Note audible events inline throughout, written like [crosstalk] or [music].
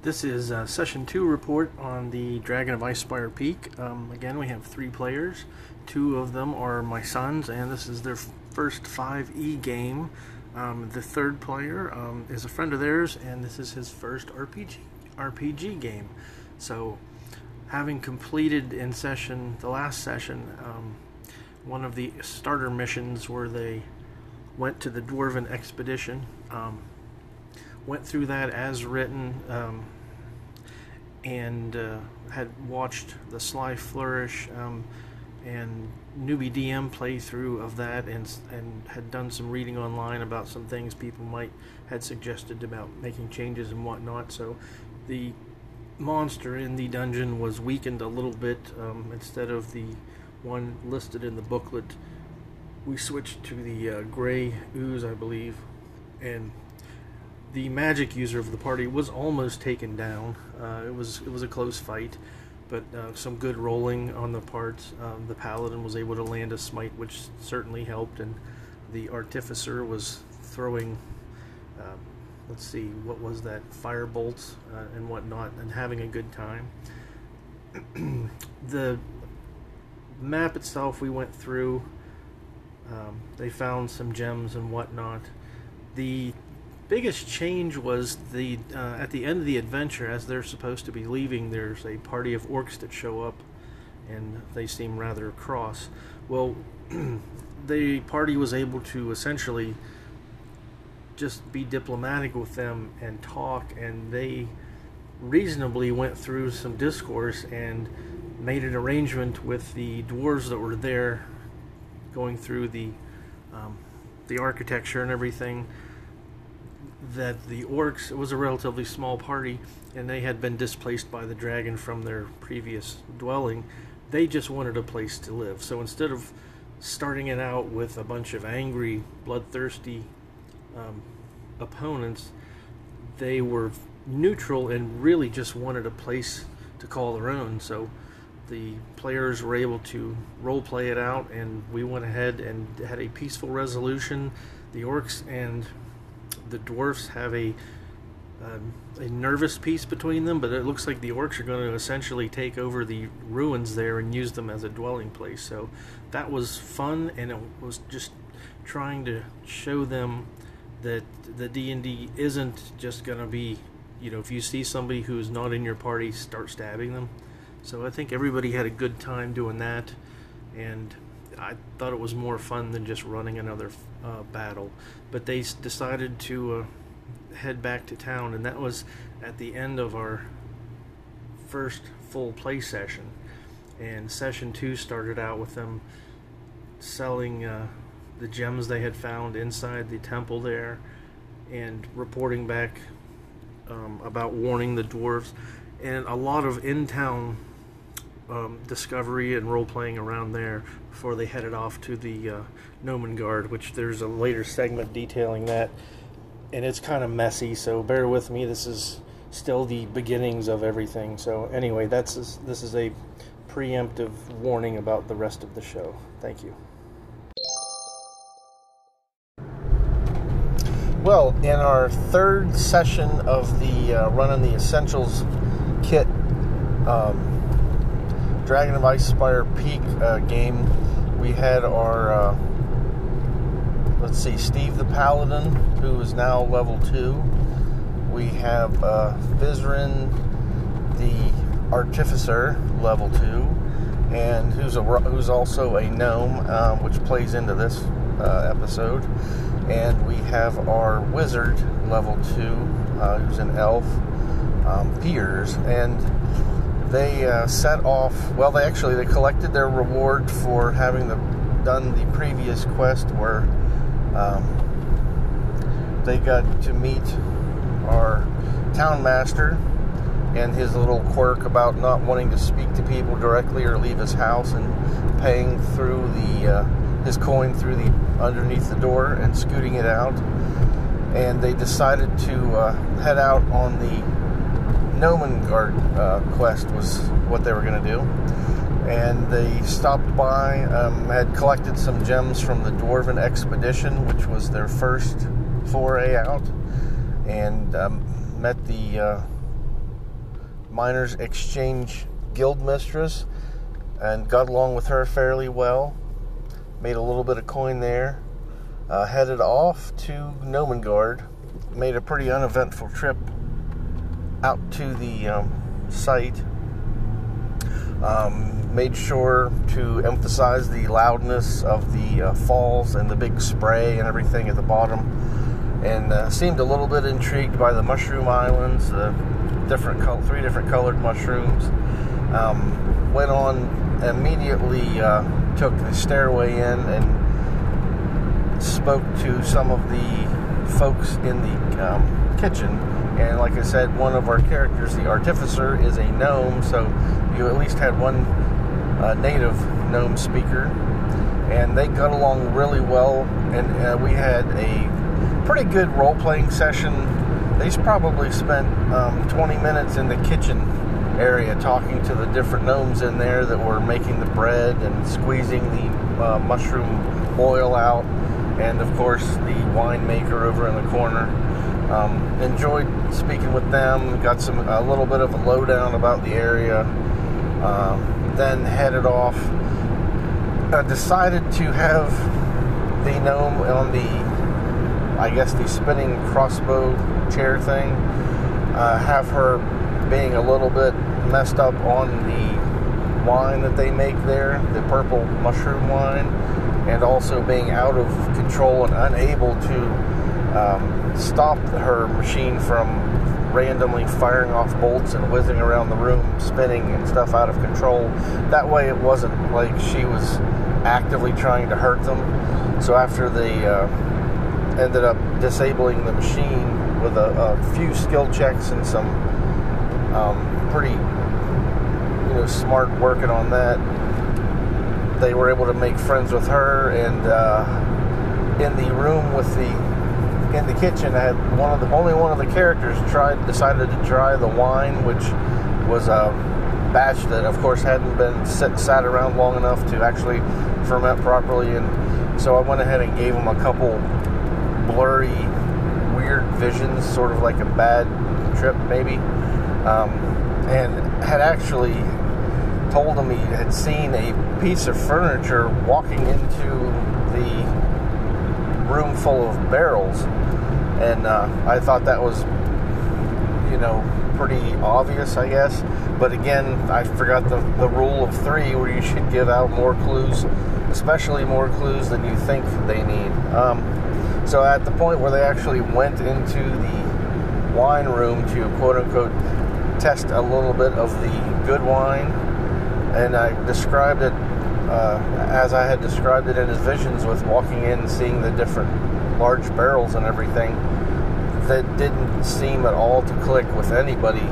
This is uh, session two report on the Dragon of Icespire Peak. Um, again, we have three players. Two of them are my sons, and this is their first 5e game. Um, the third player um, is a friend of theirs, and this is his first RPG RPG game. So, having completed in session the last session, um, one of the starter missions where they went to the Dwarven expedition. Went through that as written um, and uh, had watched the Sly Flourish um, and newbie DM playthrough of that and and had done some reading online about some things people might had suggested about making changes and whatnot. So the monster in the dungeon was weakened a little bit um, instead of the one listed in the booklet. We switched to the uh, gray ooze, I believe, and the magic user of the party was almost taken down. Uh, it was it was a close fight, but uh, some good rolling on the part. Um, the paladin was able to land a smite, which certainly helped, and the artificer was throwing. Uh, let's see, what was that? Fire bolts uh, and whatnot, and having a good time. [clears throat] the map itself, we went through. Um, they found some gems and whatnot. The biggest change was the uh, at the end of the adventure, as they're supposed to be leaving, there's a party of orcs that show up, and they seem rather cross. Well, [clears throat] the party was able to essentially just be diplomatic with them and talk, and they reasonably went through some discourse and made an arrangement with the dwarves that were there, going through the um, the architecture and everything that the orcs, it was a relatively small party, and they had been displaced by the dragon from their previous dwelling. They just wanted a place to live. So instead of starting it out with a bunch of angry, bloodthirsty um, opponents, they were neutral and really just wanted a place to call their own. So the players were able to role play it out, and we went ahead and had a peaceful resolution. The orcs and the dwarfs have a um, a nervous peace between them, but it looks like the orcs are going to essentially take over the ruins there and use them as a dwelling place. So that was fun, and it was just trying to show them that the D and D isn't just going to be, you know, if you see somebody who's not in your party, start stabbing them. So I think everybody had a good time doing that, and I thought it was more fun than just running another uh, battle. But they decided to uh, head back to town, and that was at the end of our first full play session. And session two started out with them selling uh, the gems they had found inside the temple there and reporting back um, about warning the dwarves and a lot of in town um, discovery and role playing around there before they headed off to the uh, Gnomengarde, which there's a later segment detailing that, and it's kind of messy. So bear with me. This is still the beginnings of everything. So anyway, that's this is a preemptive warning about the rest of the show. Thank you. Well, in our third session of the uh, running the essentials kit. Um, Dragon of Ice Icespire Peak uh, game, we had our, uh, let's see, Steve the Paladin, who is now level 2. We have uh, Vizrin the Artificer, level 2, and who's, a, who's also a gnome, um, which plays into this uh, episode. And we have our Wizard, level 2, uh, who's an elf, um, Piers. And they uh, set off. Well, they actually they collected their reward for having the, done the previous quest, where um, they got to meet our town master and his little quirk about not wanting to speak to people directly or leave his house and paying through the uh, his coin through the underneath the door and scooting it out. And they decided to uh, head out on the Gnomengarde uh, quest was what they were going to do. And they stopped by, um, had collected some gems from the Dwarven Expedition, which was their first foray out, and um, met the uh, Miners Exchange Guild mistress and got along with her fairly well. Made a little bit of coin there. Uh, headed off to Gnomengarde. Made a pretty uneventful trip out to the um, site. Um, made sure to emphasize the loudness of the uh, falls and the big spray and everything at the bottom. And uh, seemed a little bit intrigued by the mushroom islands, the different col- three different colored mushrooms. Um, went on immediately, uh, took the stairway in and spoke to some of the folks in the um, kitchen. And like I said, one of our characters, the artificer, is a gnome, so you at least had one uh, native gnome speaker, and they got along really well. And uh, we had a pretty good role playing session they probably spent um, 20 minutes in the kitchen area talking to the different gnomes in there that were making the bread and squeezing the uh, mushroom oil out, and of course the winemaker over in the corner. Um, enjoyed speaking with them. Got some a little bit of a lowdown about the area. Uh, then headed off. Uh, decided to have the gnome on the I guess the spinning crossbow chair thing. Uh, have her being a little bit messed up on the wine that they make there, the purple mushroom wine, and also being out of control and unable to um, stop her machine from randomly firing off bolts and whizzing around the room, spinning and stuff out of control. That way, it wasn't like she was actively trying to hurt them. So after they uh, ended up disabling the machine with a, a few skill checks and some um, pretty you know smart working on that. They were able to make friends with her, and uh, in the room with the in the kitchen, had one of the only one of the characters tried decided to try the wine, which was a batch that, of course, hadn't been sit, sat around long enough to actually ferment properly, and so I went ahead and gave him a couple blurry, weird visions, sort of like a bad trip, maybe. Um, and had actually told him he had seen a piece of furniture walking into the room full of barrels. And uh, I thought that was, you know, pretty obvious, I guess. But again, I forgot the, the rule of three where you should give out more clues, especially more clues than you think they need. Um, so at the point where they actually went into the wine room to quote unquote test a little bit of the good wine, and I described it uh, as I had described it in his visions with walking in and seeing the different large barrels and everything, that didn't seem at all to click with anybody.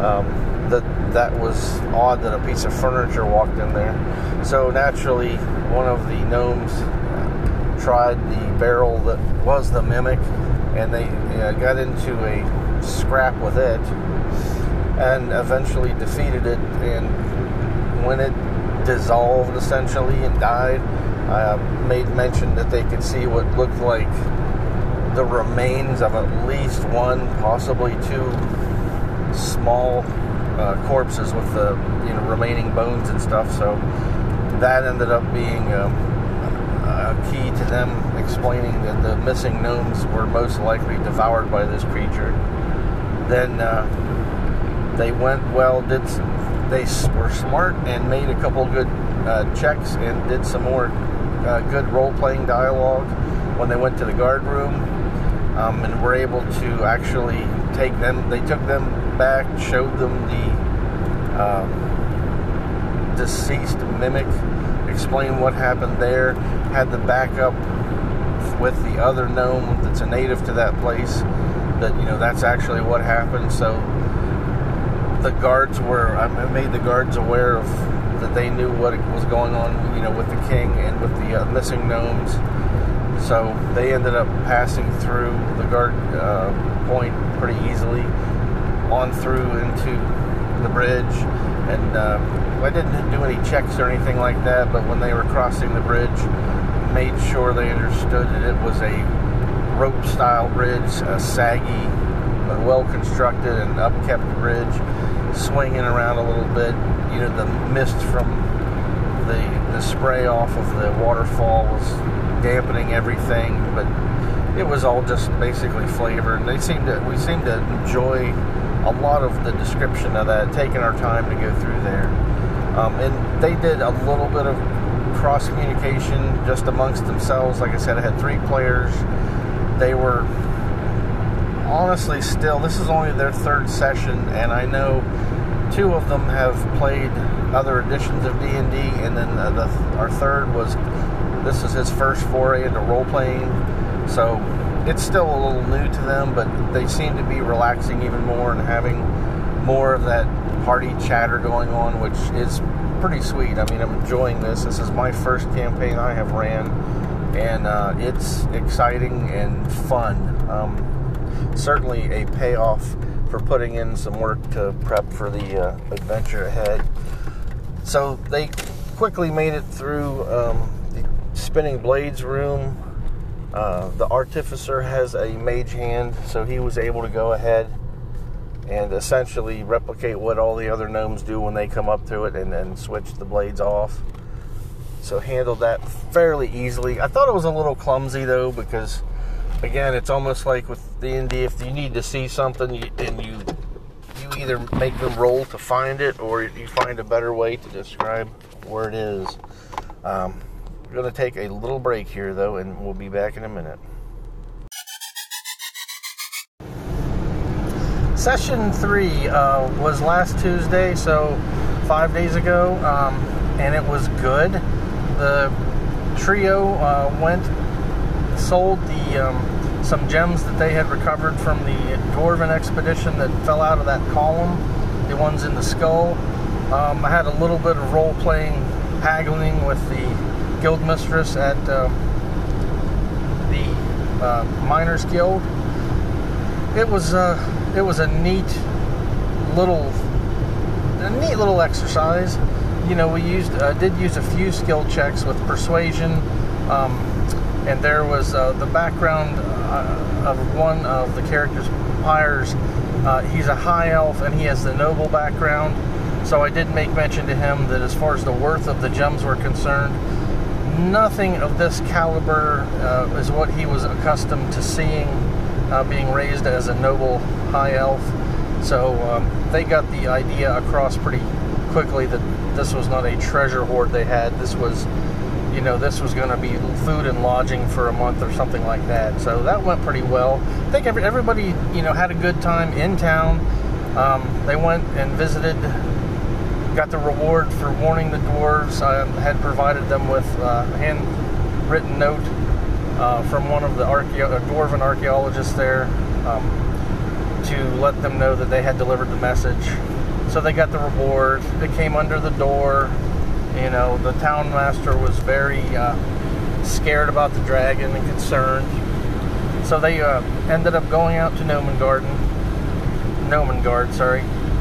Um, that that was odd that a piece of furniture walked in there. So naturally, one of the gnomes tried the barrel that was the mimic, and they uh, got into a scrap with it, and eventually defeated it. And when it dissolved essentially and died, uh, made mention that they could see what looked like the remains of at least one, possibly two small uh, corpses with the you know remaining bones and stuff. So that ended up being. Um, uh, key to them explaining that the missing gnomes were most likely devoured by this creature. Then uh, they went well, did they were smart and made a couple good uh, checks and did some more uh, good role playing dialogue when they went to the guard room. Um, and were able to actually take them. They took them back, showed them the uh, deceased mimic explain what happened there, had the backup with the other gnome that's a native to that place that you know that's actually what happened so the guards were I made the guards aware of that they knew what was going on you know with the king and with the uh, missing gnomes so they ended up passing through the guard uh, point pretty easily on through into the bridge and uh, I didn't do any checks or anything like that, but when they were crossing the bridge, made sure they understood that it was a rope style bridge, a saggy well constructed and upkept bridge, swinging around a little bit. You know, the mist from the the spray off of the waterfall was dampening everything, but it was all just basically flavor. And they seemed to we seemed to enjoy a lot of the description of that, taking our time to go through there. Um, and they did a little bit of cross communication just amongst themselves. Like I said, I had three players. They were honestly still, this is only their third session, and I know two of them have played other editions of D&D, and then the, the, our third was, this is his first foray into role-playing. So it's still a little new to them, but they seem to be relaxing even more and having more of that party chatter going on, which is pretty sweet. I mean, I'm enjoying this. This is my first campaign I have ran, and uh, it's exciting and fun. Um, certainly a payoff for putting in some work to prep for the uh, adventure ahead. So they quickly made it through um, the spinning blades room. Uh, the artificer has a mage hand, so he was able to go ahead and essentially replicate what all the other gnomes do when they come up to it and then switch the blades off. So handled that fairly easily. I thought it was a little clumsy though because again, it's almost like with D&D if you need to see something you, and you you either make them roll to find it or you find a better way to describe where it is. Um, we're going to take a little break here though and we'll be back in a minute. session three uh, was last Tuesday, so five days ago, um, and it was good. The trio uh, went, sold the um, some gems that they had recovered from the dwarven expedition that fell out of that column, the ones in the skull. Um, I had a little bit of role playing haggling with the guild mistress at uh, the uh, Miners Guild. It was uh, it was a neat little a neat little exercise. You know, we used did use a few skill checks with persuasion, um, and there was uh, the background uh, of one of the characters, Pyres. Uh, he's a high elf and he has the noble background. So I did make mention to him that as far as the worth of the gems were concerned, nothing of this caliber uh, is what he was accustomed to seeing uh, being raised as a noble high elf. So um, they got the idea across pretty quickly that this was not a treasure hoard they had. This was, you know, this was going to be food and lodging for a month or something like that. So that went pretty well. I think everybody, you know, had a good time in town. Um, they went and visited, got the reward for warning the dwarves. I had provided them with a handwritten note uh, from one of the archeo- dwarven archaeologists there um, to let them know that they had delivered the message. So they got the reward. They came under the door. You know, the town master was very uh, scared about the dragon and concerned. So they uh, ended up going out to Gnomengarden. Gnomengarde, sorry.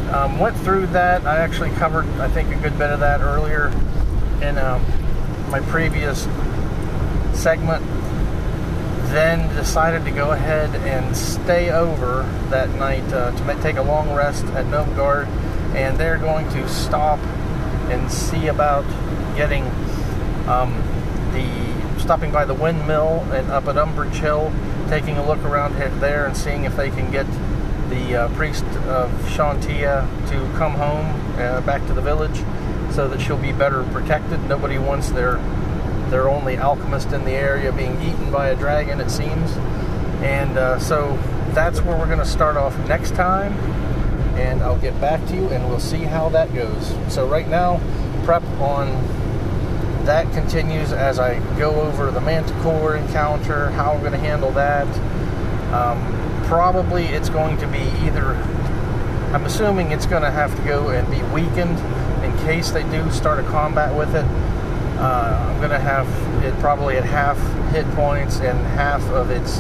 Um, went through that. I actually covered, I think, a good bit of that earlier in um, my previous segment then decided to go ahead and stay over that night uh, to take a long rest at Gnomengarde, and they're going to stop and see about getting um, the stopping by the windmill and up at Umbrage Hill, taking a look around there and seeing if they can get the uh, priest of Chauntea to come home uh, back to the village so that she'll be better protected. Nobody wants their they're only alchemist in the area being eaten by a dragon, it seems. And uh, so that's where we're going to start off next time. And I'll get back to you and we'll see how that goes. So, right now, prep on that continues as I go over the Manticore encounter, how I'm going to handle that. Um, probably it's going to be either, I'm assuming it's going to have to go and be weakened in case they do start a combat with it uh, I'm going to have it probably at half hit points and half of its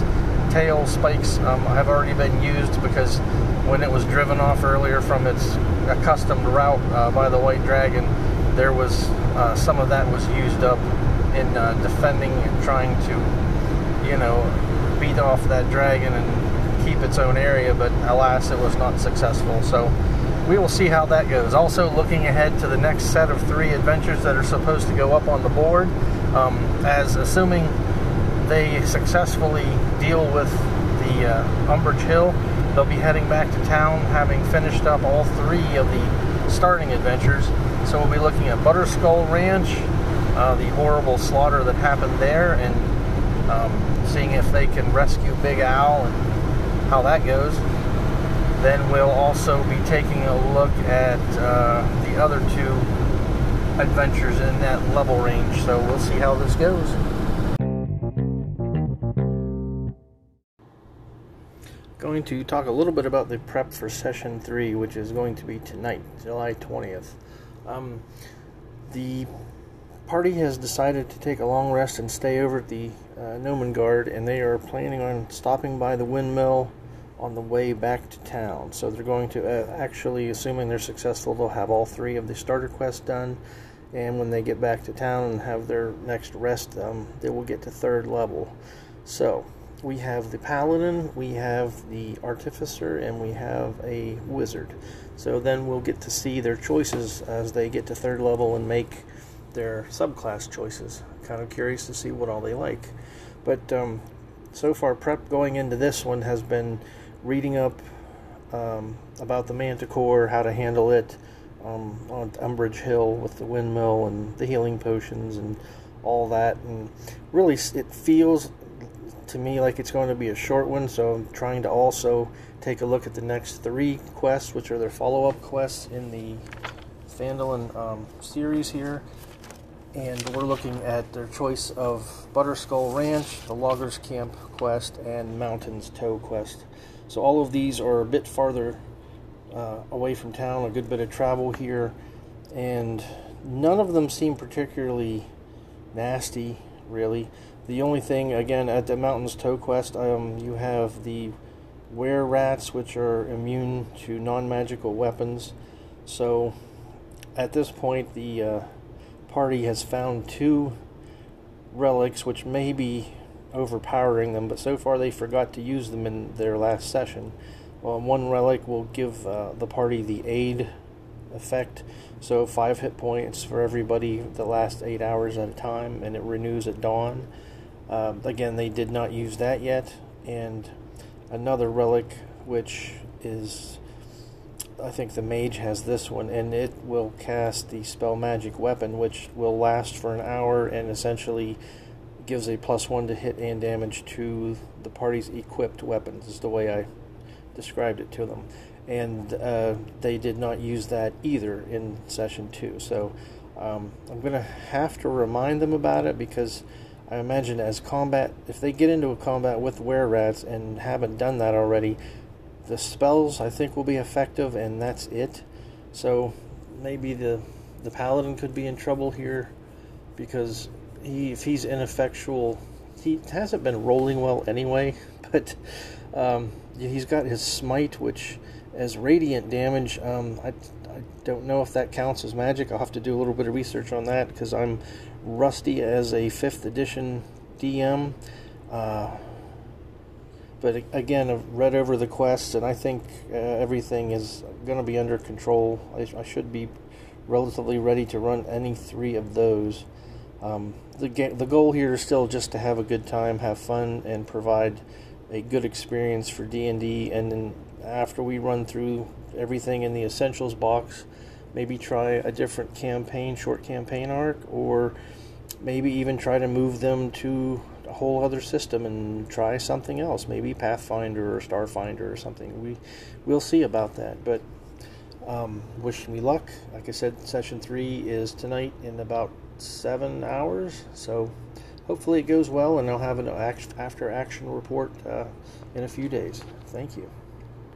tail spikes um, have already been used because when it was driven off earlier from its accustomed route uh, by the white dragon, there was uh, some of that was used up in uh, defending and trying to, you know, beat off that dragon and keep its own area, but alas, it was not successful. So we will see how that goes. Also, looking ahead to the next set of three adventures that are supposed to go up on the board, um, as assuming they successfully deal with the uh, Umbrage Hill, they'll be heading back to town having finished up all three of the starting adventures. So we'll be looking at Butterskull Ranch, uh, the horrible slaughter that happened there, and um, seeing if they can rescue Big Al and how that goes. Then we'll also be taking a look at uh, the other two adventures in that level range. So we'll see how this goes. Going to talk a little bit about the prep for session three, which is going to be tonight, July 20th. Um, the party has decided to take a long rest and stay over at the uh, Gnomengarde, and they are planning on stopping by the windmill on the way back to town. So they're going to uh, actually, assuming they're successful, they'll have all three of the starter quests done. And when they get back to town and have their next rest, um, they will get to third level. So we have the paladin, we have the artificer, and we have a wizard. So then we'll get to see their choices as they get to third level and make their subclass choices. Kind of curious to see what all they like. But um, so far, prep going into this one has been reading up um, about the Manticore, how to handle it um, on Umbrage Hill with the windmill and the healing potions and all that. And really, it feels to me like it's going to be a short one, so I'm trying to also take a look at the next three quests, which are their follow up quests in the Phandalin um, series here. And we're looking at their choice of Butterskull Ranch, the Loggers Camp quest, and Mountains Toe quest. So all of these are a bit farther uh, away from town, a good bit of travel here, and none of them seem particularly nasty, really. The only thing, again, at the Mountains Toe quest, um, you have the were rats, which are immune to non-magical weapons. So at this point, the uh, party has found two relics, which may be overpowering them, but so far they forgot to use them in their last session. Well, one relic will give uh, the party the aid effect, so five hit points for everybody the last eight hours at a time, and it renews at dawn. Um, again, they did not use that yet, and another relic which is I think the mage has this one, and it will cast the spell magic weapon, which will last for an hour and essentially gives a plus one to hit and damage to the party's equipped weapons, is the way I described it to them. And uh, they did not use that either in session two. So um, I'm going to have to remind them about it because I imagine as combat, if they get into a combat with were rats and haven't done that already, the spells I think will be effective, and that's it. So maybe the the paladin could be in trouble here because he if he's ineffectual, he hasn't been rolling well anyway. [laughs] But um, he's got his smite, which as radiant damage. Um, I I don't know if that counts as magic. I'll have to do a little bit of research on that because I'm rusty as a fifth edition DM. Uh, but again, I've read over the quests, and I think uh, everything is going to be under control. I, I, should be relatively ready to run any three of those. Um, the the goal here is still just to have a good time, have fun, and provide a good experience for D and D. And then after we run through everything in the essentials box, maybe try a different campaign, short campaign arc, or maybe even try to move them to a whole other system and try something else, maybe Pathfinder or Starfinder or something. We we'll see about that, but um, wish me luck. Like I said, session three is tonight in about seven hours, so hopefully it goes well, and I'll have an after action report uh, in a few days. Thank you.